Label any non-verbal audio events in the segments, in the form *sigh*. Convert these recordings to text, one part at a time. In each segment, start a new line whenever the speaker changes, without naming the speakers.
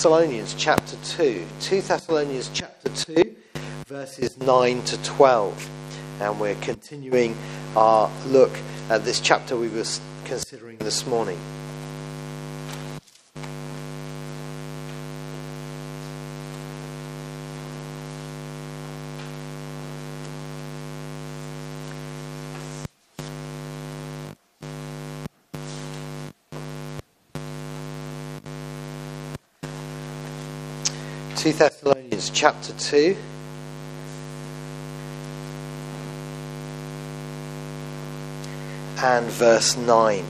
Thessalonians chapter 2. 2 Thessalonians chapter 2, verses 9 to 12. And we're continuing our look at this chapter we were considering this morning. 2 Thessalonians chapter 2. And verse 9.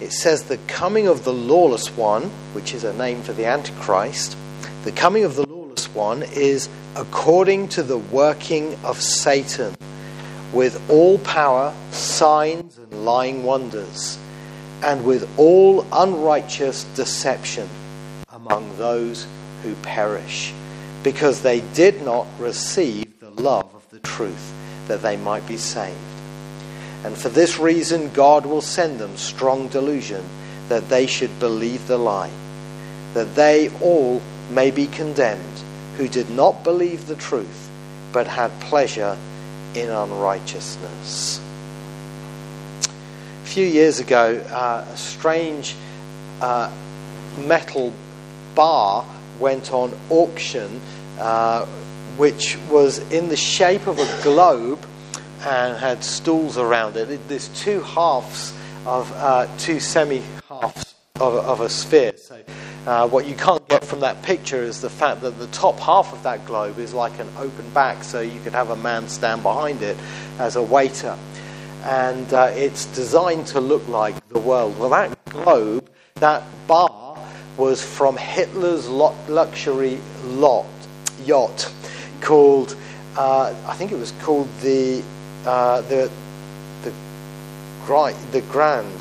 It says, The coming of the lawless one, which is a name for the Antichrist, the coming of the lawless one is according to the working of Satan, with all power, signs, and lying wonders, and with all unrighteous deception among those who perish, because they did not receive the love of the truth that they might be saved. And for this reason, God will send them strong delusion that they should believe the lie, that they all may be condemned who did not believe the truth, but had pleasure in unrighteousness. A few years ago, uh, a strange uh, metal bar went on auction, uh, which was in the shape of a globe and had stools around it. There's two halves of uh, two semi halves of, of, a sphere. So, uh, what you can't get from that picture is the fact that the top half of that globe is like an open back, so you could have a man stand behind it as a waiter. And uh, it's designed to look like the world. Well, that globe, that bar, was from Hitler's luxury lot, yacht called, uh, I think it was called the, uh, the, the, the Grand.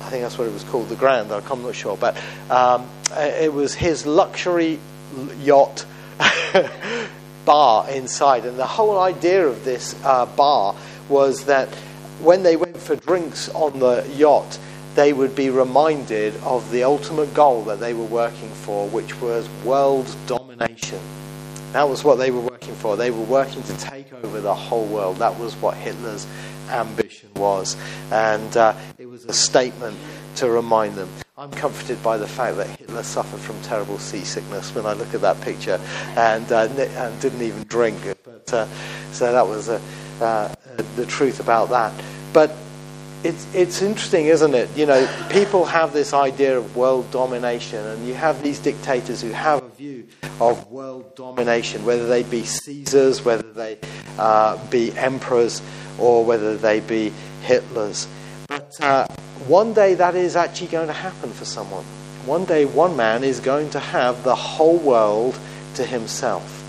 I think that's what it was called, the Grand. I'm not sure, but um, it was his luxury yacht *laughs* bar inside, and the whole idea of this uh, bar was that when they went for drinks on the yacht, they would be reminded of the ultimate goal that they were working for, which was world domination. That was what they were working for. They were working to take over the whole world. That was what Hitler's ambition was. And uh, it was a statement to remind them. I'm comforted by the fact that Hitler suffered from terrible seasickness when I look at that picture and, uh, and didn't even drink. But, uh, so that was uh, the truth about that. But it's, it's interesting, isn't it? You know, people have this idea of world domination, and you have these dictators who have a view of world domination, whether they be Caesars, whether they uh, be emperors, or whether they be Hitlers. But uh, one day that is actually going to happen for someone. One day, one man is going to have the whole world to himself.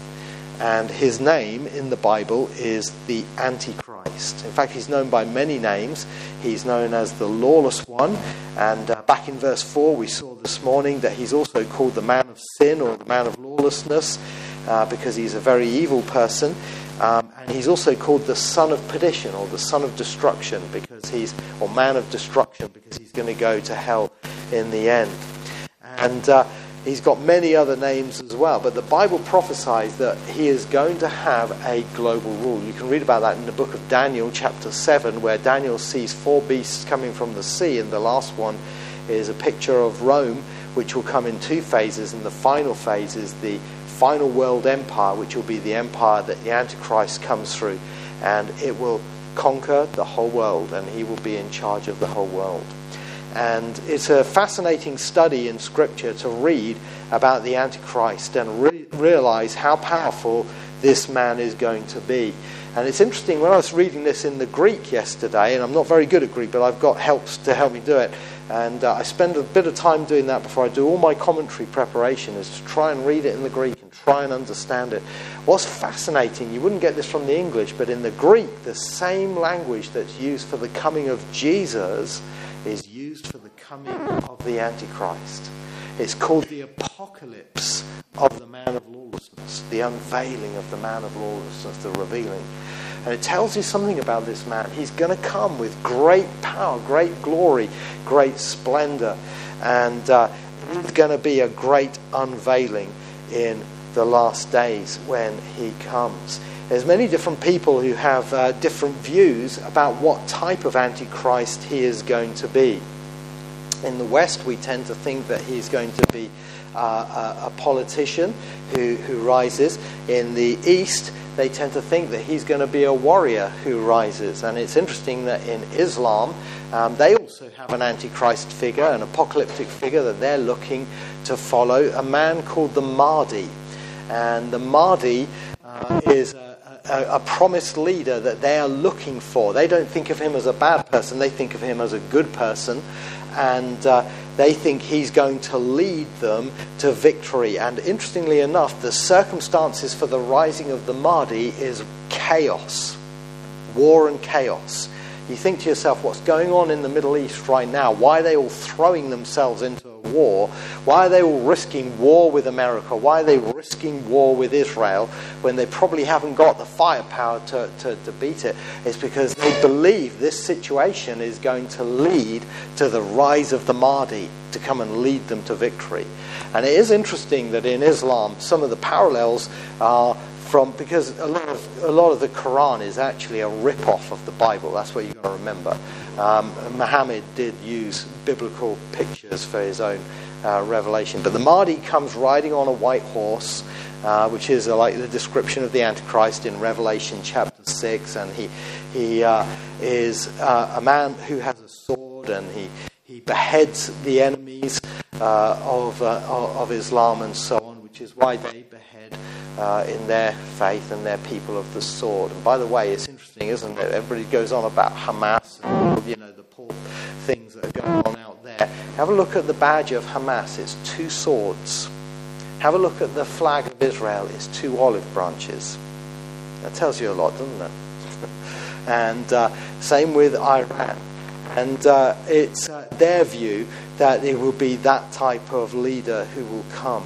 And his name in the Bible is the Antichrist. In fact, he's known by many names. He's known as the lawless one. And uh, back in verse 4, we saw this morning that he's also called the man of sin or the man of lawlessness uh, because he's a very evil person. Um, and he's also called the son of perdition or the son of destruction because he's, or man of destruction because he's going to go to hell in the end. And uh, He's got many other names as well, but the Bible prophesies that he is going to have a global rule. You can read about that in the book of Daniel, chapter 7, where Daniel sees four beasts coming from the sea, and the last one is a picture of Rome, which will come in two phases, and the final phase is the final world empire, which will be the empire that the Antichrist comes through, and it will conquer the whole world, and he will be in charge of the whole world. And it's a fascinating study in Scripture to read about the Antichrist and re- realize how powerful this man is going to be. And it's interesting, when I was reading this in the Greek yesterday, and I'm not very good at Greek, but I've got helps to help me do it. And uh, I spend a bit of time doing that before I do all my commentary preparation, is to try and read it in the Greek and try and understand it. What's fascinating, you wouldn't get this from the English, but in the Greek, the same language that's used for the coming of Jesus is used for the coming of the Antichrist. It's called the apocalypse of the man of lawlessness, the unveiling of the man of lawlessness, the revealing. And it tells you something about this man. He's going to come with great power, great glory, great splendor. And uh, there's going to be a great unveiling in the last days when he comes. There's many different people who have uh, different views about what type of Antichrist he is going to be. In the West, we tend to think that he's going to be uh, a, a, politician who, who rises. In the East, they tend to think that he's going to be a warrior who rises. And it's interesting that in Islam, um, they also have an Antichrist figure, an apocalyptic figure that they're looking to follow, a man called the Mahdi. And the Mahdi uh, is a a, a, promised leader that they are looking for. They don't think of him as a bad person, they think of him as a good person. And uh, they think he's going to lead them to victory. And interestingly enough, the circumstances for the rising of the Mahdi is chaos, war and chaos. You think to yourself, what's going on in the Middle East right now? Why are they all throwing themselves into war? Why are they all risking war with America? Why are they risking war with Israel when they probably haven't got the firepower to, to, to beat it? It's because they believe this situation is going to lead to the rise of the Mahdi to come and lead them to victory. And it is interesting that in Islam, some of the parallels are from because a lot of a lot of the Quran is actually a rip-off of the Bible. That's what you've got to remember. Um, Muhammad did use biblical pictures for his own uh, revelation, but the Mahdi comes riding on a white horse, uh, which is uh, like the description of the Antichrist in Revelation chapter six, and he he uh, is uh, a man who has a sword and he he beheads the enemies uh, of of Islam and so on, which is why they behead uh, in their faith and their people of the sword. And by the way, it's interesting, isn't it? Everybody goes on about Hamas and you know the poor things that are going on out there. Have a look at the badge of Hamas. It's two swords. Have a look at the flag of Israel. It's two olive branches. That tells you a lot, doesn't it? *laughs* and uh, same with Iran. And uh, it's uh, their view that it will be that type of leader who will come.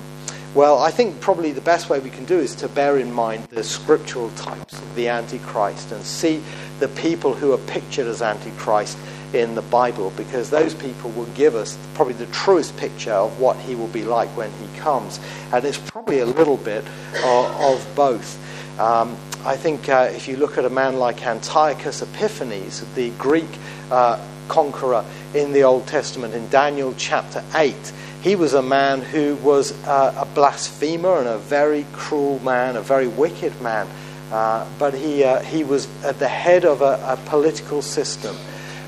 Well, I think probably the best way we can do is to bear in mind the scriptural types of the Antichrist and see the people who are pictured as Antichrist in the Bible, because those people will give us probably the truest picture of what he will be like when he comes. And it's probably a little bit of, of both. Um, I think uh, if you look at a man like Antiochus Epiphanes, the Greek uh, conqueror in the Old Testament, in Daniel chapter 8, he was a man who was uh, a blasphemer and a very cruel man, a very wicked man. Uh, but he, uh, he was at the head of a, a political system.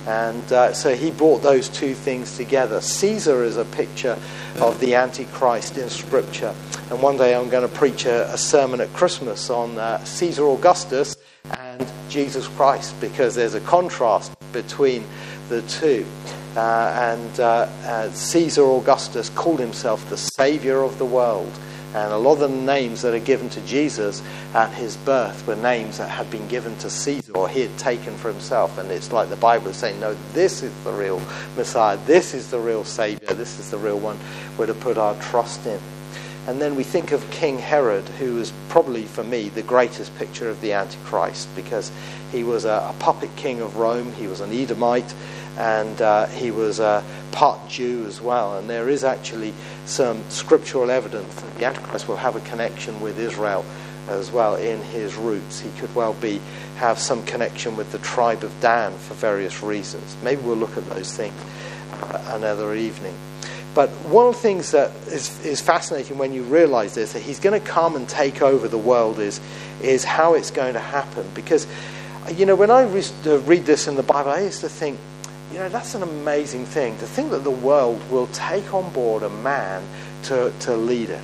And uh, so he brought those two things together. Caesar is a picture of the Antichrist in Scripture. And one day I'm going to preach a, a sermon at Christmas on uh, Caesar Augustus and Jesus Christ because there's a contrast between the two. Uh, and uh, uh, Caesar Augustus called himself the Savior of the world. And a lot of the names that are given to Jesus at his birth were names that had been given to Caesar or he had taken for himself. And it's like the Bible is saying, no, this is the real Messiah. This is the real Savior. This is the real one we're to put our trust in. And then we think of King Herod, who is probably, for me, the greatest picture of the Antichrist because he was a, a puppet king of Rome. He was an Edomite and uh, he was a part Jew as well. And there is actually some scriptural evidence that the Antichrist will have a connection with Israel as well in his roots. He could well be have some connection with the tribe of Dan for various reasons. Maybe we'll look at those things another evening. But one of the things that is, is fascinating when you realize this, that he's going to come and take over the world, is, is how it's going to happen. Because, you know, when I read this in the Bible, I used to think, you know, that's an amazing thing to think that the world will take on board a man to, to lead it.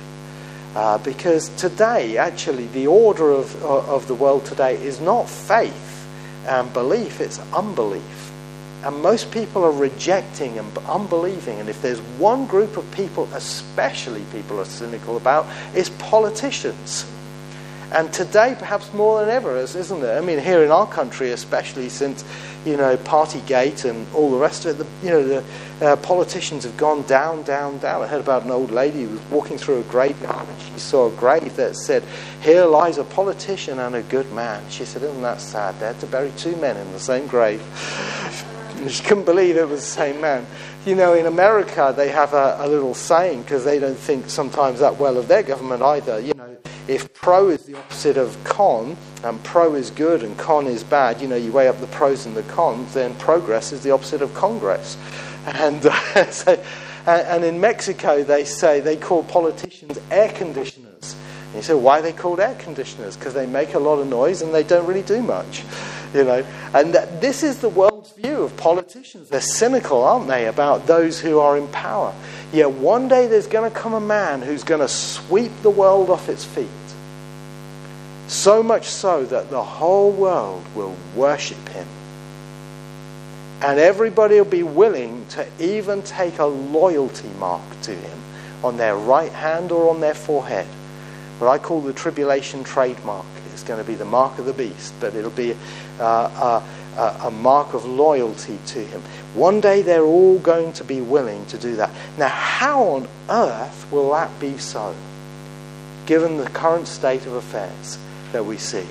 Uh, because today, actually, the order of, of the world today is not faith and belief, it's unbelief. And most people are rejecting and unbelieving. And if there's one group of people, especially people are cynical about, it's politicians. And today, perhaps more than ever, isn't it? I mean, here in our country, especially since, you know, Partygate and all the rest of it, the, you know, the uh, politicians have gone down, down, down. I heard about an old lady who was walking through a graveyard and she saw a grave that said, Here lies a politician and a good man. She said, Isn't that sad? They had to bury two men in the same grave. *laughs* she couldn't believe it was the same man. You know, in America, they have a, a little saying because they don't think sometimes that well of their government either. You know, if pro is the opposite of con, and pro is good and con is bad, you know, you weigh up the pros and the cons, then progress is the opposite of congress. And, uh, *laughs* so, and in Mexico, they say they call politicians air conditioners. And you say, why are they called air conditioners? Because they make a lot of noise and they don't really do much. You know, and this is the world's view of politicians. They're cynical, aren't they, about those who are in power. Yet one day there's going to come a man who's going to sweep the world off its feet. So much so that the whole world will worship him. And everybody will be willing to even take a loyalty mark to him on their right hand or on their forehead. What I call the tribulation trademark. It's going to be the mark of the beast, but it'll be uh, a, a mark of loyalty to him. One day they're all going to be willing to do that. Now, how on earth will that be so, given the current state of affairs that we see?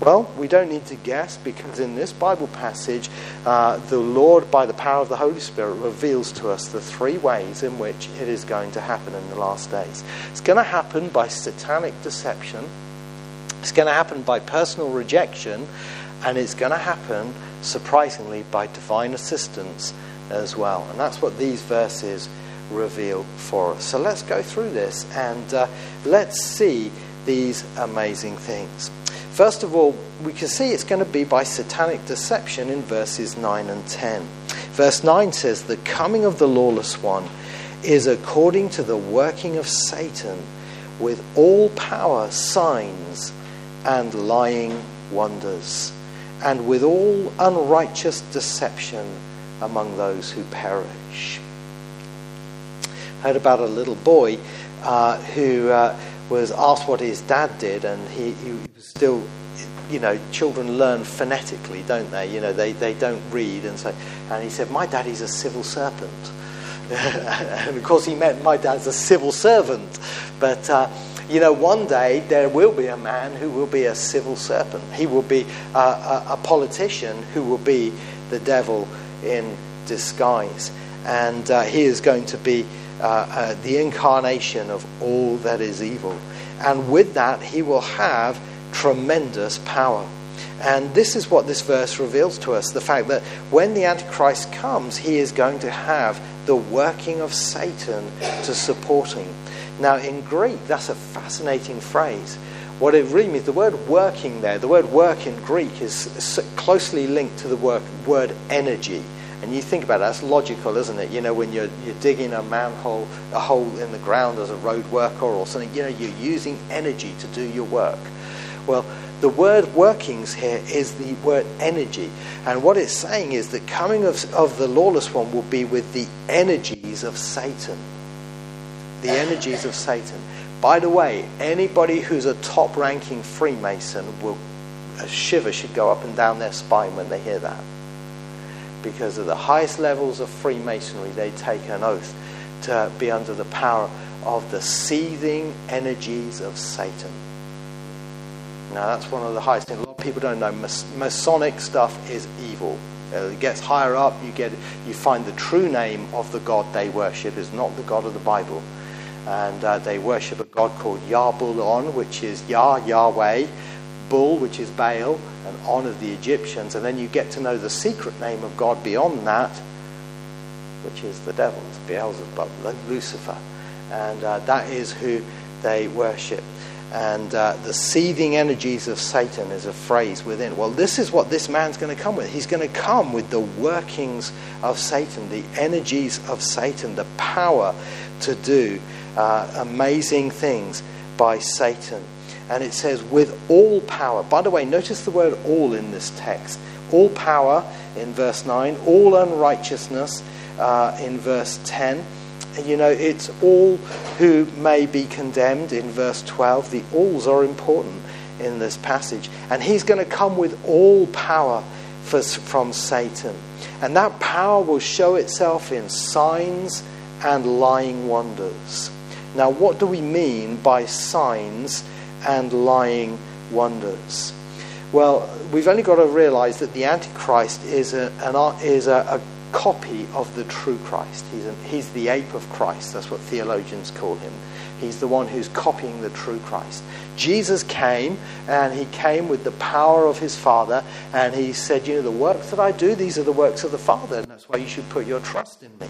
Well, we don't need to guess because in this Bible passage, uh, the Lord, by the power of the Holy Spirit, reveals to us the three ways in which it is going to happen in the last days. It's going to happen by satanic deception, it's going to happen by personal rejection, and it's going to happen, surprisingly, by divine assistance as well. And that's what these verses reveal for us. So let's go through this and uh, let's see these amazing things. First of all, we can see it's going to be by satanic deception in verses 9 and 10. Verse 9 says, The coming of the lawless one is according to the working of Satan with all power, signs, and lying wonders, and with all unrighteous deception among those who perish. Heard about a little boy uh, who uh, was asked what his dad did, and he, he was still, you know, children learn phonetically, don't they? You know, they, they don't read, and so, and he said, "My daddy's a civil serpent," *laughs* and of course he meant my dad's a civil servant, but. Uh, you know, one day there will be a man who will be a civil serpent. He will be a, a, a politician who will be the devil in disguise. And uh, he is going to be uh, uh, the incarnation of all that is evil. And with that, he will have tremendous power. And this is what this verse reveals to us the fact that when the Antichrist comes, he is going to have the working of Satan to support him. Now, in Greek, that's a fascinating phrase. What it really means, the word working there, the word work in Greek is closely linked to the word, energy. And you think about it, that's logical, isn't it? You know, when you're, you're digging a manhole, a hole in the ground as a road worker or something, you know, you're using energy to do your work. Well, the word workings here is the word energy. And what it's saying is the coming of, of the lawless one will be with the energies of Satan. The energies of Satan. By the way, anybody who's a top ranking Freemason will, a shiver should go up and down their spine when they hear that because of the highest levels of Freemasonry, they take an oath to be under the power of the seething energies of Satan. Now, that's one of the highest things. A lot of people don't know Masonic stuff is evil. Uh, it gets higher up, you, get, you find the true name of the God they worship is not the God of the Bible. And uh, they worship a God called Yah-Bul-On, which is Yah, Yahweh, Bull, which is Baal, and On of the Egyptians. And then you get to know the secret name of God beyond that, which is the devil, it's Beelzebub, Lucifer. And uh, that is who they worship. And uh, the seething energies of Satan is a phrase within. Well, this is what this man's going to come with. He's going to come with the workings of Satan, the energies of Satan, the power to do uh, amazing things by Satan and it says, with all power. By the way, notice the word all in this text. All power in verse 9, all unrighteousness uh, in verse 10. And you know, it's all who may be condemned in verse 12. The alls are important in this passage. And he's going to come with all power for, from Satan. And that power will show itself in signs and lying wonders. Now, what do we mean by signs and lying wonders. Well, we've only got to realize that the Antichrist is a, an, is a, a copy of the true Christ. He's, an, he's the ape of Christ. That's what theologians call him. He's the one who's copying the true Christ. Jesus came, and he came with the power of his Father, and he said, You know, the works that I do, these are the works of the Father, and that's why you should put your trust in me.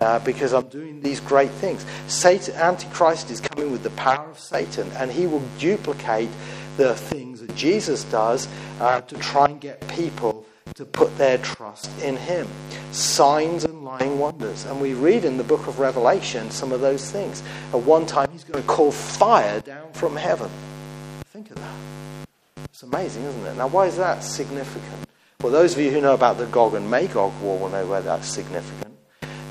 Uh, because I'm doing these great things. Satan, Antichrist is coming with the power of Satan, and he will duplicate the things that Jesus does uh, to try and get people to put their trust in him. Signs and lying wonders. And we read in the book of Revelation some of those things. At one time, he's going to call fire down from heaven. Think of that. It's amazing, isn't it? Now, why is that significant? Well, those of you who know about the Gog and Magog war will know why that's significant.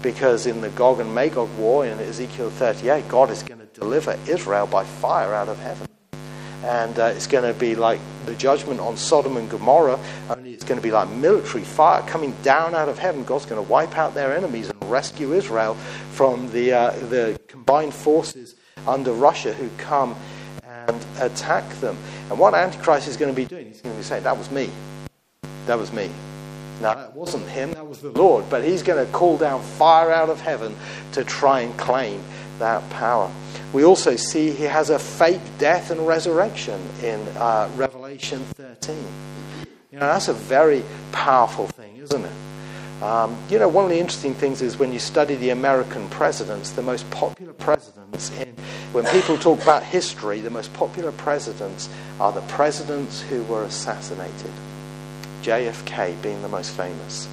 Because in the Gog and Magog war in Ezekiel 38, God is going to deliver Israel by fire out of heaven and uh, it's going to be like the judgment on Sodom and Gomorrah, only it's going to be like military fire coming down out of heaven. God's going to wipe out their enemies and rescue Israel from the, uh, the combined forces under Russia who come and attack them. And what Antichrist is going to be doing, he's going to be saying, That was me. That was me. Now, that wasn't him, that was the Lord. But he's going to call down fire out of heaven to try and claim that power. We also see he has a fake death and resurrection in uh, Revelation 13. You know, that's a very powerful thing, isn't it? Um, you know, one of the interesting things is when you study the American presidents, the most popular presidents in, when people talk about history, the most popular presidents are the presidents who were assassinated. JFK being the most famous.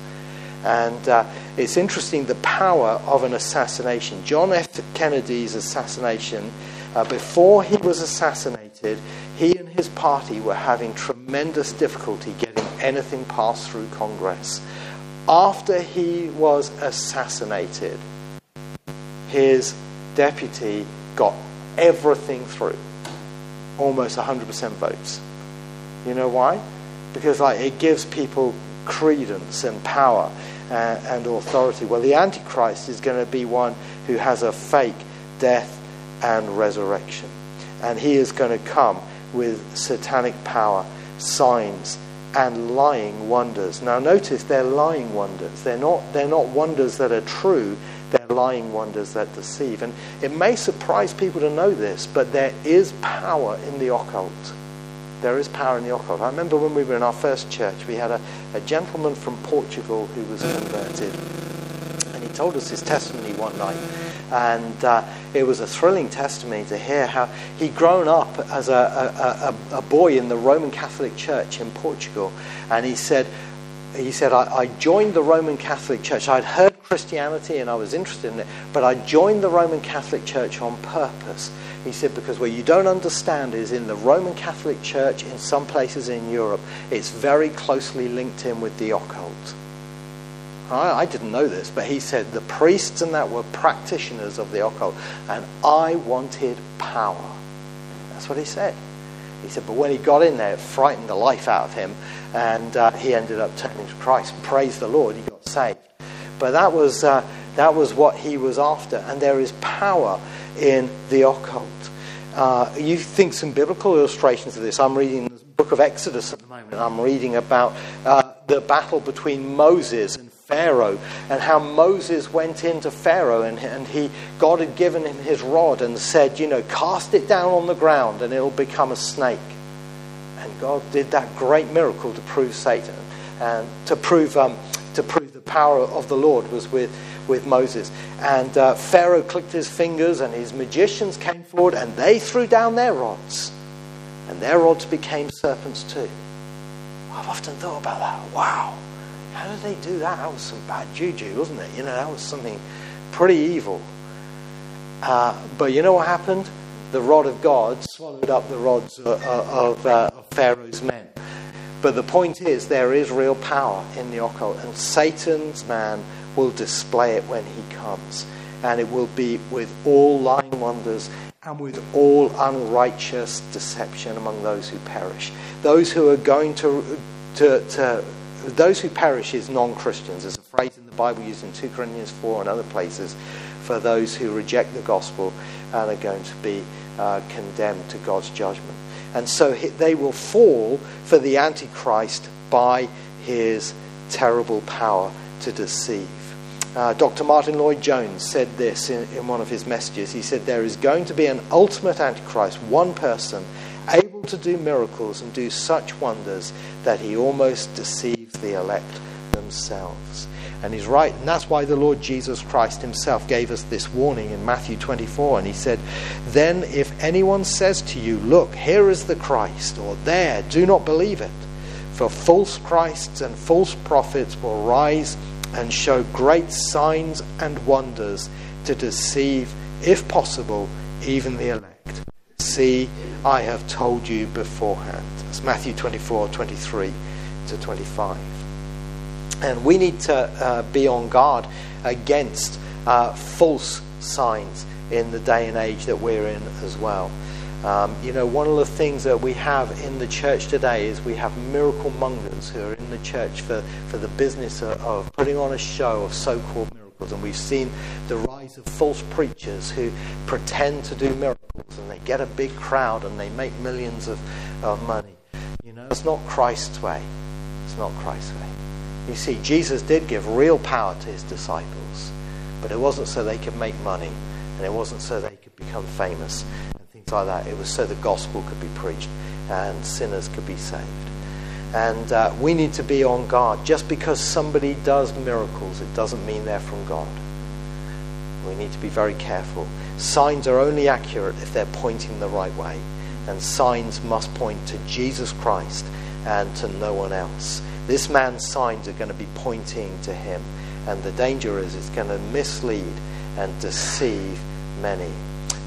And uh, it's interesting the power of an assassination. John F. Kennedy's assassination, uh, before he was assassinated, he and his party were having tremendous difficulty getting anything passed through Congress. After he was assassinated, his deputy got everything through, almost 100% votes. You know why? Because like it gives people credence and power uh, and authority. Well, the Antichrist is going to be one who has a fake death and resurrection. And he is going to come with satanic power, signs, and lying wonders. Now, notice they're lying wonders. They're not, they're not wonders that are true, they're lying wonders that deceive. And it may surprise people to know this, but there is power in the occult. There is power in the occult. I remember when we were in our first church, we had a, a gentleman from Portugal who was converted. And he told us his testimony one night. And uh, it was a thrilling testimony to hear how he'd grown up as a, a, a, boy in the Roman Catholic Church in Portugal. And he said, he said, I, I, joined the Roman Catholic Church. I'd heard Christianity and I was interested in it, but I joined the Roman Catholic Church on purpose. He said, because what you don't understand is in the Roman Catholic Church, in some places in Europe, it's very closely linked in with the occult. I, I didn't know this, but he said the priests and that were practitioners of the occult, and I wanted power. That's what he said. He said, but when he got in there, it frightened the life out of him, and uh, he ended up turning to Christ. Praise the Lord, he got saved. But that was, uh, that was what he was after, and there is power in the occult. Uh, you think some biblical illustrations of this. I'm reading the book of Exodus at the moment. I'm reading about uh, the battle between Moses and Pharaoh and how Moses went into Pharaoh and, and he, God had given him his rod and said, you know, cast it down on the ground and it'll become a snake. And God did that great miracle to prove Satan and to prove, um, to prove the power of the Lord was with with Moses. And uh, Pharaoh clicked his fingers, and his magicians came forward, and they threw down their rods. And their rods became serpents too. I've often thought about that. Wow, how did they do that? That was some bad juju, wasn't it? You know, that was something pretty evil. Uh, but you know what happened? The rod of God swallowed up the rods of, of, uh, of Pharaoh's men. But the point is, there is real power in the occult, and Satan's man will display it when he comes. And it will be with all lying wonders and with all unrighteous deception among those who perish. Those who are going to, to, to those who perish is non Christians. There's a phrase in the Bible used in 2 Corinthians 4 and other places for those who reject the gospel and are going to be uh, condemned to God's judgment. And so they will fall for the Antichrist by his terrible power to deceive. Uh, Dr. Martyn Lloyd-Jones said this in, in one of his messages. He said, There is going to be an ultimate Antichrist, one person able to do miracles and do such wonders that he almost deceives the elect themselves. And he's right, and that's why the Lord Jesus Christ himself gave us this warning in Matthew 24. And he said, Then if anyone says to you, Look, here is the Christ, or there, do not believe it. For false Christs and false prophets will rise and show great signs and wonders to deceive, if possible, even the elect. See, I have told you beforehand. That's Matthew 24, 23 to 25. And we need to uh, be on guard against uh, false signs in the day and age that we're in as well. Um, you know, one of the things that we have in the church today is we have miracle mongers who are in the church for, for the business of, of putting on a show of so called miracles. And we've seen the rise of false preachers who pretend to do miracles and they get a big crowd and they make millions of, of money. You know, it's not Christ's way. It's not Christ's way. You see, Jesus did give real power to his disciples, but it wasn't so they could make money and it wasn't so they could become famous things like that. It was so the gospel could be preached and sinners could be saved. And uh, we need to be on guard. Just because somebody does miracles, it doesn't mean they're from God. We need to be very careful. Signs are only accurate if they're pointing the right way. And signs must point to Jesus Christ and to no one else. This man's signs are going to be pointing to him. And the danger is it's going to mislead and deceive many.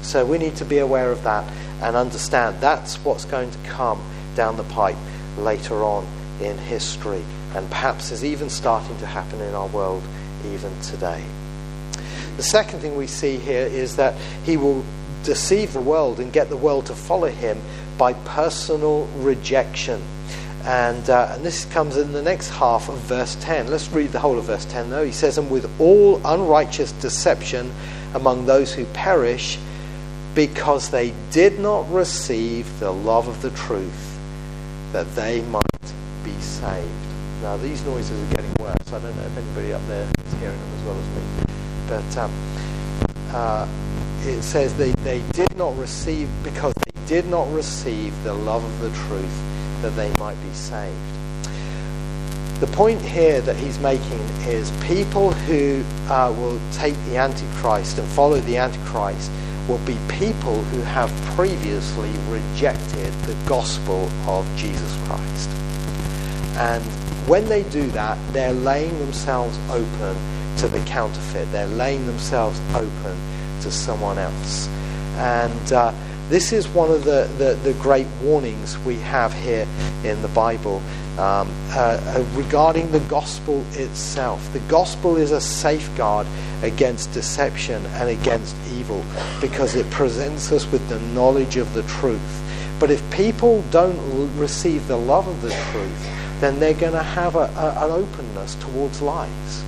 So we need to be aware of that and understand that's what's going to come down the pipe later on in history and perhaps is even starting to happen in our world even today. The second thing we see here is that he will deceive the world and get the world to follow him by personal rejection. And, uh, and this comes in the next half of verse 10. Let's read the whole of verse 10 though. He says, And with all unrighteous deception among those who perish, because they did not receive the love of the truth that they might be saved. Now, these noises are getting worse. I don't know if anybody up there is hearing them as well as me. But um, uh, it says they, they did not receive, because they did not receive the love of the truth that they might be saved. The point here that he's making is people who uh, will take the Antichrist and follow the Antichrist will be people who have previously rejected the gospel of Jesus Christ. And when they do that, they're laying themselves open to the counterfeit. They're laying themselves open to someone else. And uh, this is one of the, the, the, great warnings we have here in the Bible um, uh, uh, regarding the gospel itself. The gospel is a safeguard against deception and against evil because it presents us with the knowledge of the truth. But if people don't receive the love of the truth, then they're going to have a, a, an openness towards lies.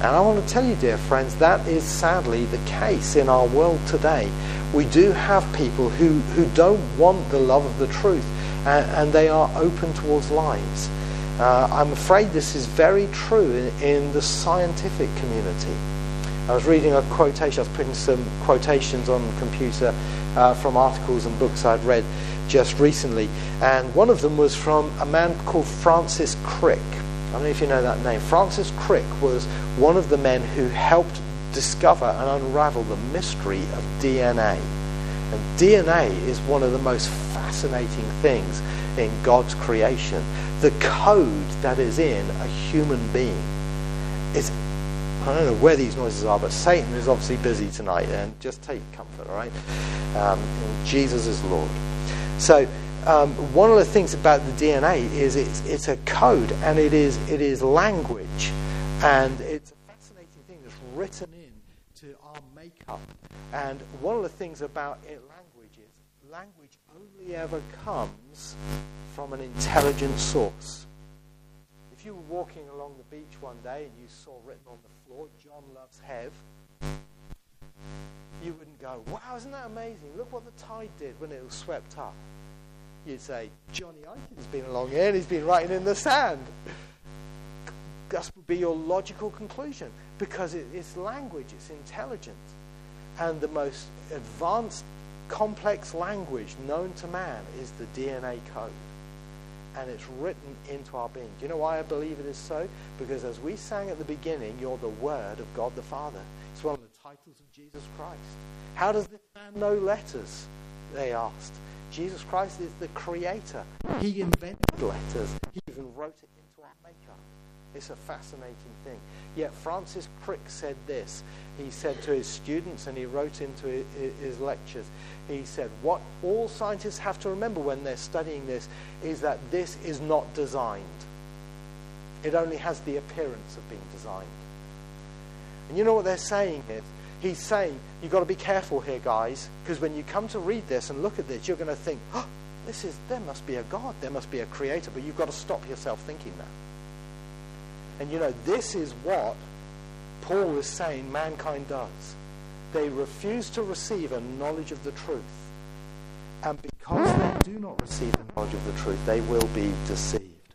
And I want to tell you, dear friends, that is sadly the case in our world today. We do have people who, who don't want the love of the truth and, and they are open towards lies. Uh, I'm afraid this is very true in, in the scientific community. I was reading a quotation, I was putting some quotations on the computer uh, from articles and books I'd read just recently, and one of them was from a man called Francis Crick. I don't know if you know that name. Francis Crick was one of the men who helped discover and unravel the mystery of DNA. And DNA is one of the most fascinating things in God's creation. The code that is in a human being is I don't know where these noises are, but Satan is obviously busy tonight, and just take comfort, all right? Um, Jesus is Lord. So, um, one of the things about the DNA is it's, it's a code, and it is, it is language, and it's a fascinating thing that's written in to our makeup. And one of the things about it, language is language only ever comes from an intelligent source. If you were walking along the beach one day and you saw written on the floor, John loves Hev, you wouldn't go, wow, isn't that amazing? Look what the tide did when it was swept up. You'd say, Johnny Ikin's been along here and he's been writing in the sand. That would be your logical conclusion because it, it's language, it's intelligent. And the most advanced, complex language known to man is the DNA code. And it's written into our being. Do you know why I believe it is so? Because as we sang at the beginning, you're the Word of God the Father. It's one of the titles of Jesus Christ. How does this man know letters? They asked. Jesus Christ is the creator. He invented letters. He even wrote it into our makeup. It's a fascinating thing. Yet Francis Crick said this. He said to his students, and he wrote into his lectures, he said, What all scientists have to remember when they're studying this is that this is not designed. It only has the appearance of being designed. And you know what they're saying here? He's saying, you've got to be careful here, guys, because when you come to read this and look at this, you're going to think, oh, this is, there must be a God, there must be a creator, but you've got to stop yourself thinking that. And you know, this is what Paul is saying mankind does. They refuse to receive a knowledge of the truth. And because they do not receive the knowledge of the truth, they will be deceived.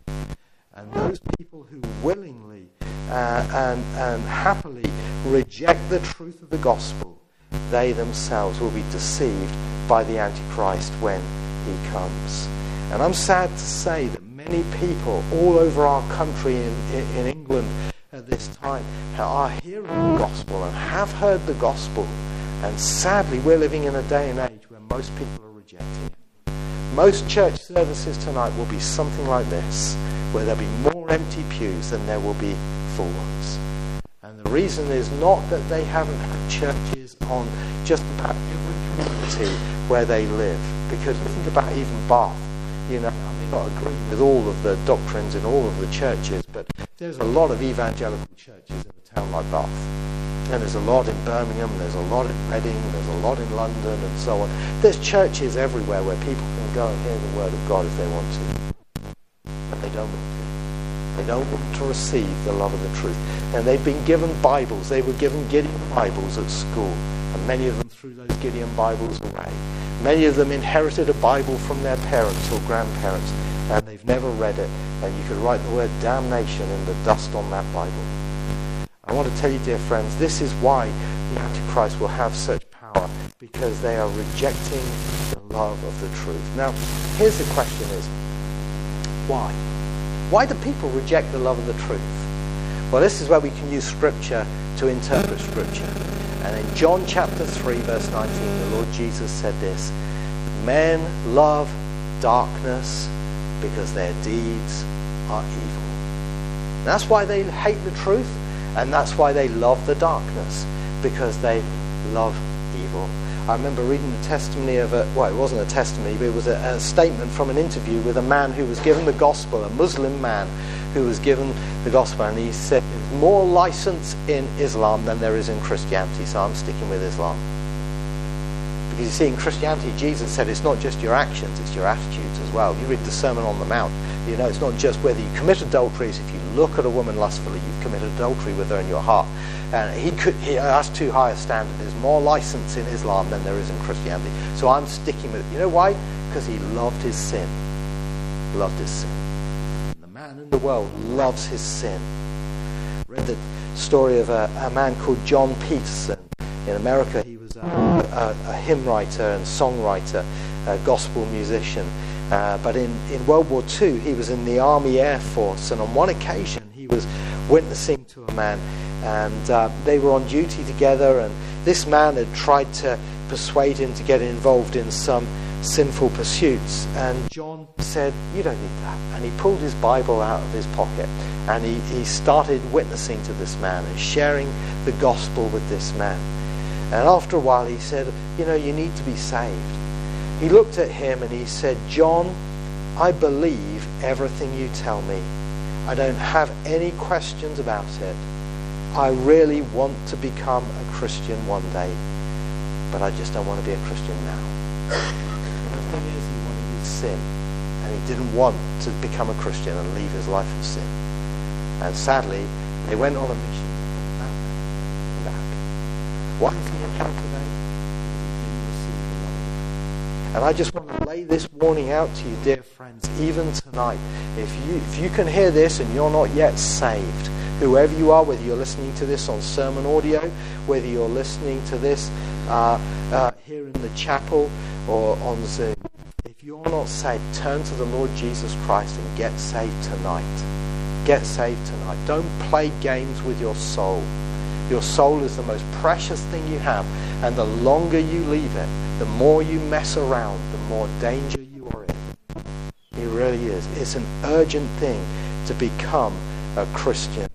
And those people who willingly uh, and, and happily reject the truth of the gospel, they themselves will be deceived by the Antichrist when he comes. And I'm sad to say that many people all over our country in, in, England at this time are hearing the gospel and have heard the gospel. And sadly, we're living in a day and age where most people are rejecting it. Most church services tonight will be something like this, where there'll be more empty pews than there will be full ones. And the reason is not that they haven't had churches on just about every community where they live. Because think about even Bath. You know, I may not agree with all of the doctrines in all of the churches, but there's a lot of evangelical churches in a town like Bath. And there's a lot in Birmingham, there's a lot in Reading, there's a lot in London, and so on. There's churches everywhere where people can go and hear the word of God if they want to. But they don't want don't want to receive the love of the truth. And they've been given Bibles. They were given Gideon Bibles at school. And many of them threw those Gideon Bibles away. Many of them inherited a Bible from their parents or grandparents, and they've never read it. And you could write the word damnation in the dust on that Bible. I want to tell you, dear friends, this is why the Antichrist will have such power, because they are rejecting the love of the truth. Now, here's the question is, why? Why do people reject the love of the truth? Well, this is where we can use Scripture to interpret Scripture. And in John chapter 3, verse 19, the Lord Jesus said this Men love darkness because their deeds are evil. That's why they hate the truth, and that's why they love the darkness, because they love. I remember reading the testimony of a, well, it wasn't a testimony, but it was a, a statement from an interview with a man who was given the gospel, a Muslim man who was given the gospel, and he said, There's more license in Islam than there is in Christianity, so I'm sticking with Islam. Because you see, in Christianity, Jesus said it's not just your actions, it's your attitudes as well. You read the Sermon on the Mount, you know, it's not just whether you commit adultery, it's if you look at a woman lustfully, you've committed adultery with her in your heart. And he could, he, that's too high a standard. There's more license in Islam than there is in Christianity. So I'm sticking with it. You know why? Because he loved his sin. Loved his sin The man in the world loves his sin. Read the story of a, a man called John Peterson. In America, he was a, a, a hymn writer and songwriter, a gospel musician. Uh, but in, in World War II, he was in the Army Air Force, and on one occasion, he was witnessing to a man, and uh, they were on duty together, and this man had tried to persuade him to get involved in some sinful pursuits. And John said, You don't need that. And he pulled his Bible out of his pocket and he, he started witnessing to this man and sharing the gospel with this man. And after a while, he said, You know, you need to be saved. He looked at him and he said, John, I believe everything you tell me. I don't have any questions about it. I really want to become a Christian one day, but I just don't want to be a Christian now the thing is, he wanted his sin. And he didn't want to become a Christian and leave his life of sin. And sadly, they went on a mission back. Why is he hell today? And I just want to lay this warning out to you, dear friends, even tonight. If you, if you can hear this and you're not yet saved, whoever you are, whether you're listening to this on SermonAudio, whether you're listening to this uh, uh, here in the chapel or on Zoom, if you're not saved, turn to the Lord Jesus Christ and get saved tonight. Get saved tonight. Don't play games with your soul. Your soul is the most precious thing you have, and the longer you leave it, the more you mess around, the more danger you are in. It really is. It's an urgent thing to become a Christian.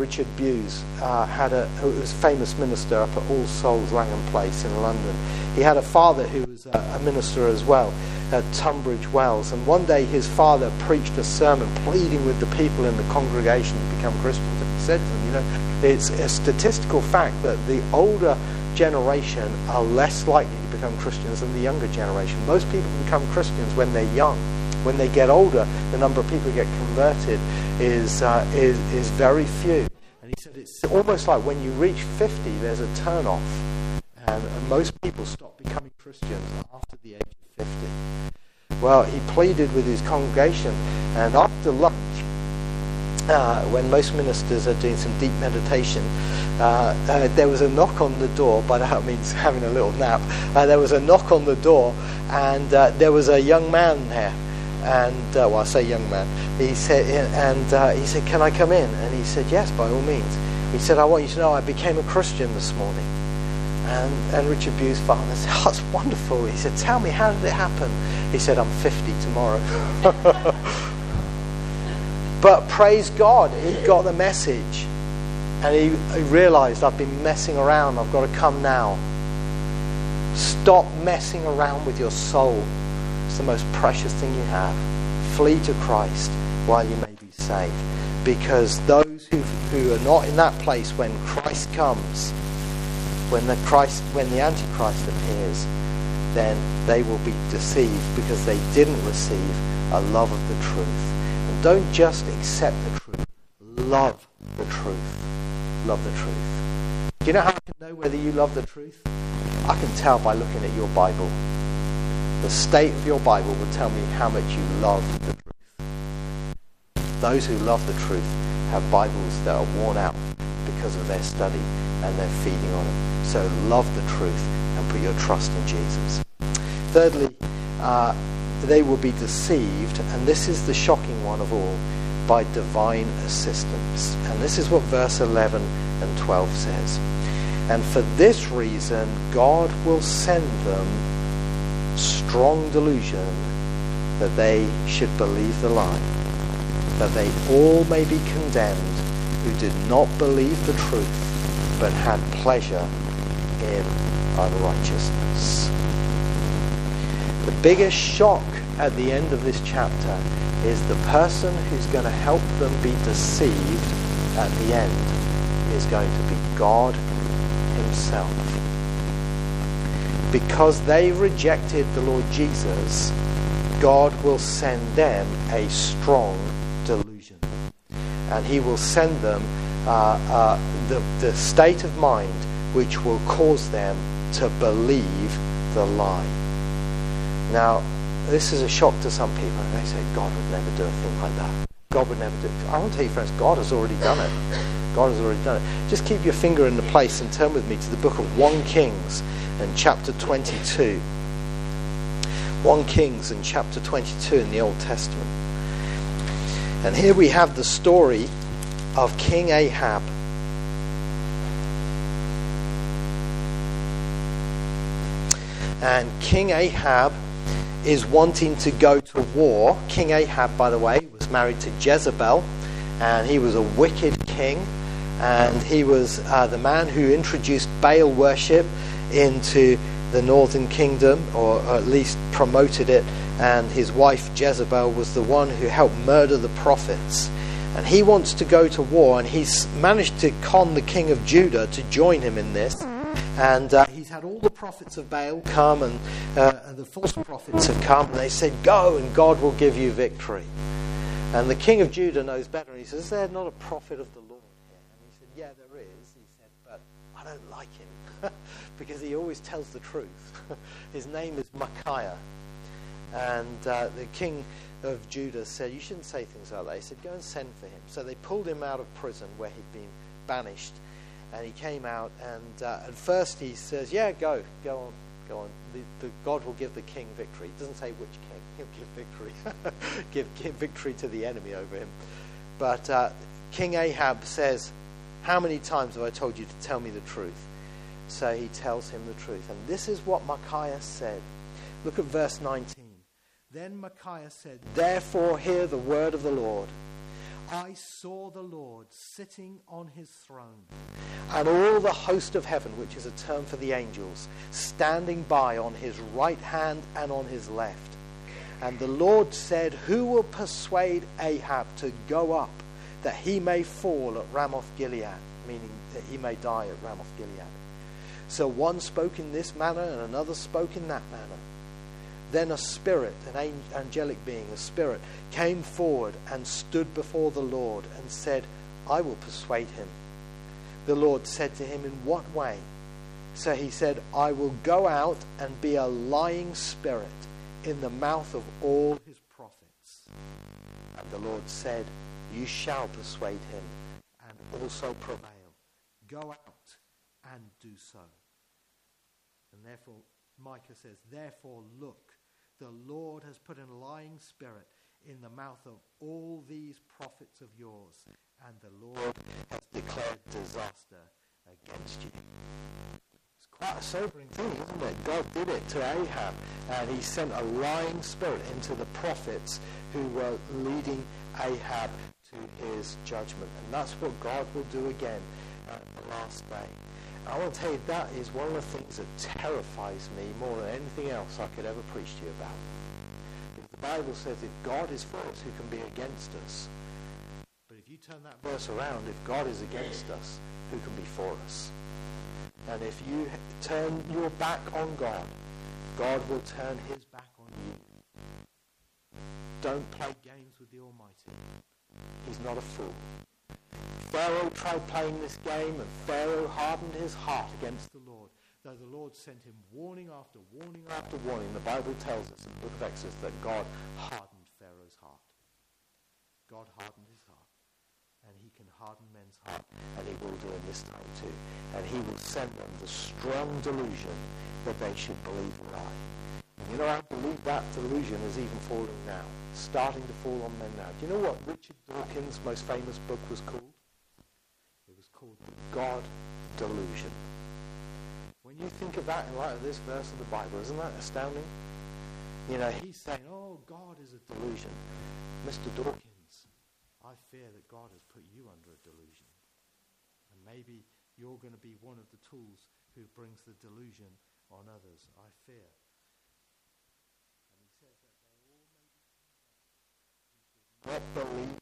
Richard Bewes uh, had a who was a famous minister up at All Souls Langham Place in London. He had a father who was a, a minister as well at Tunbridge Wells. And one day his father preached a sermon pleading with the people in the congregation to become Christians. And he said to them, you know, it's a statistical fact that the older generation are less likely to become Christians than the younger generation. Most people become Christians when they're young. When they get older, the number of people who get converted is, uh, is, is very few. And he said it's almost like when you reach 50, there's a turn off. And, and most people stop becoming Christians after the age of 50. Well, he pleaded with his congregation, and after lunch, uh, when most ministers are doing some deep meditation, uh, uh, there was a knock on the door. By that means *laughs* having a little nap. Uh, there was a knock on the door, and uh, there was a young man there. And uh, well, I say young man. He said, and he said, "Can I come in?" And he said, "Yes, by all means." He said, "I want you to know I became a Christian this morning." And, and Richard Bewes' father said, "Oh, that's wonderful." He said, "Tell me, how did it happen?" He said, "I'm 50 tomorrow." *laughs* but praise God, he got the message. And he, he realized I've been messing around. I've got to come now. Stop messing around with your soul. The most precious thing you have. Flee to Christ while you may be saved. Because those who, who are not in that place when Christ comes, when the Christ, when the Antichrist appears, then they will be deceived because they didn't receive a love of the truth. And don't just accept the truth, love the truth love the truth. Do you know how I can know whether you love the truth? I can tell by looking at your Bible. The state of your Bible will tell me how much you love the truth. Those who love the truth have Bibles that are worn out because of their study and their feeding on it. So love the truth and put your trust in Jesus. Thirdly, uh, they will be deceived, and this is the shocking one of all by divine assistance. And this is what verse 11 and 12 says. And for this reason, God will send them strong delusion that they should believe the lie, that they all may be condemned who did not believe the truth, but had pleasure in unrighteousness. The biggest shock at the end of this chapter is the person who's going to help them be deceived at the end is going to be God Himself. Because they rejected the Lord Jesus, God will send them a strong delusion. And He will send them uh, uh, the, the state of mind which will cause them to believe the lie. Now, this is a shock to some people. They say, God would never do a thing like that. God would never do it. I want to tell you, friends, God has already done it. God has already done it. Just keep your finger in the place and turn with me to the book of 1 Kings and chapter 22. 1 Kings and chapter 22 in the Old Testament. And here we have the story of King Ahab. And King Ahab is wanting to go to war. King Ahab, by the way, was married to Jezebel, and he was a wicked king, and he was uh, the man who introduced Baal worship into the northern kingdom, or at least promoted it, and his wife Jezebel was the one who helped murder the prophets. And he wants to go to war, and he's managed to con the king of Judah to join him in this. And uh, he's had all the prophets of Baal come, and, uh, the false prophets have come, and they said, Go, and God will give you victory. And the king of Judah knows better, and he says, Is there not a prophet of the Lord here? And he said, Yeah, there is. He said, But I don't like him *laughs* because he always tells the truth. *laughs* His name is Micaiah. And uh, the king of Judah said, You shouldn't say things like that. He said, Go and send for him. So they pulled him out of prison where he'd been banished. And he came out, and uh, at first he says, Yeah, go, go on, go on. The, the, God will give the king victory. He doesn't say which king, *laughs* he'll give victory. give, give victory to the enemy over him. But uh, King Ahab says, How many times have I told you to tell me the truth? So he tells him the truth. And this is what Micaiah said. Look at verse 19. Then Micaiah said, Therefore hear the word of the Lord. I saw the Lord sitting on his throne, and all the host of heaven, which is a term for the angels, standing by on his right hand and on his left. And the Lord said, Who will persuade Ahab to go up, that he may fall at Ramoth Gilead? Meaning that he may die at Ramoth Gilead. So one spoke in this manner, and another spoke in that manner. Then a spirit, an angelic being, a spirit, came forward and stood before the Lord and said, I will persuade him. The Lord said to him, In what way? So he said, I will go out and be a lying spirit in the mouth of all his prophets. And the Lord said, You shall persuade him and also prevail. Go out and do so. And therefore, Micah says, Therefore, look the Lord has put a lying spirit in the mouth of all these prophets of yours, and the Lord has declared disaster against you. It's quite a sobering thing, isn't it? God did it to Ahab, and he sent a lying spirit into the prophets who were leading Ahab to his judgment. And that's what God will do again at the last day. I want to tell you that is one of the things that terrifies me more than anything else I could ever preach to you about. Because the Bible says if God is for us, who can be against us? But if you turn that verse around, if God is against us, who can be for us? And if you turn your back on God, God will turn his back on you. Don't play games with the Almighty. He's not a fool. Pharaoh tried playing this game, and Pharaoh hardened his heart against the Lord. Though the Lord sent him warning after warning after warning, the Bible tells us in the book of Exodus that God hardened Pharaoh's heart. God hardened his heart. And he can harden men's heart, and he will do in this time too. And he will send them the strong delusion that they should believe a lie. And you know, I believe that delusion is even falling now, starting to fall on men now. Do you know what Richard Dawkins' most famous book was called? It was called the God delusion. When you think of that in light of this verse of the Bible, isn't that astounding? You know, he's saying, oh, God is a delusion. Mr. Dawkins, I fear that God has put you under a delusion. And maybe you're going to be one of the tools who brings the delusion on others. I fear. And he says not believe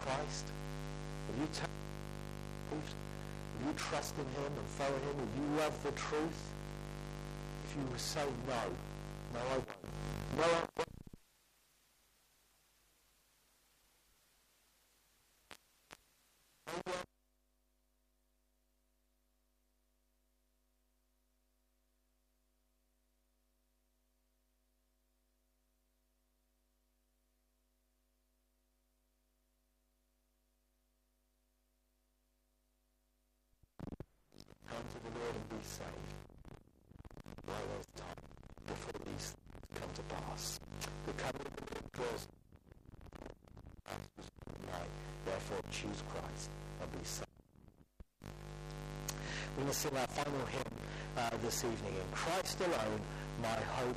Christ? Will you tell Will you trust in him and follow him? Will you love the truth? If you say no, no I won't. No I won't. The Lord and be saved while there's time before these come to pass. The coming of the Lord draws night. Therefore, choose Christ and be saved. We're going to sing our final hymn uh, this evening. In Christ alone, my hope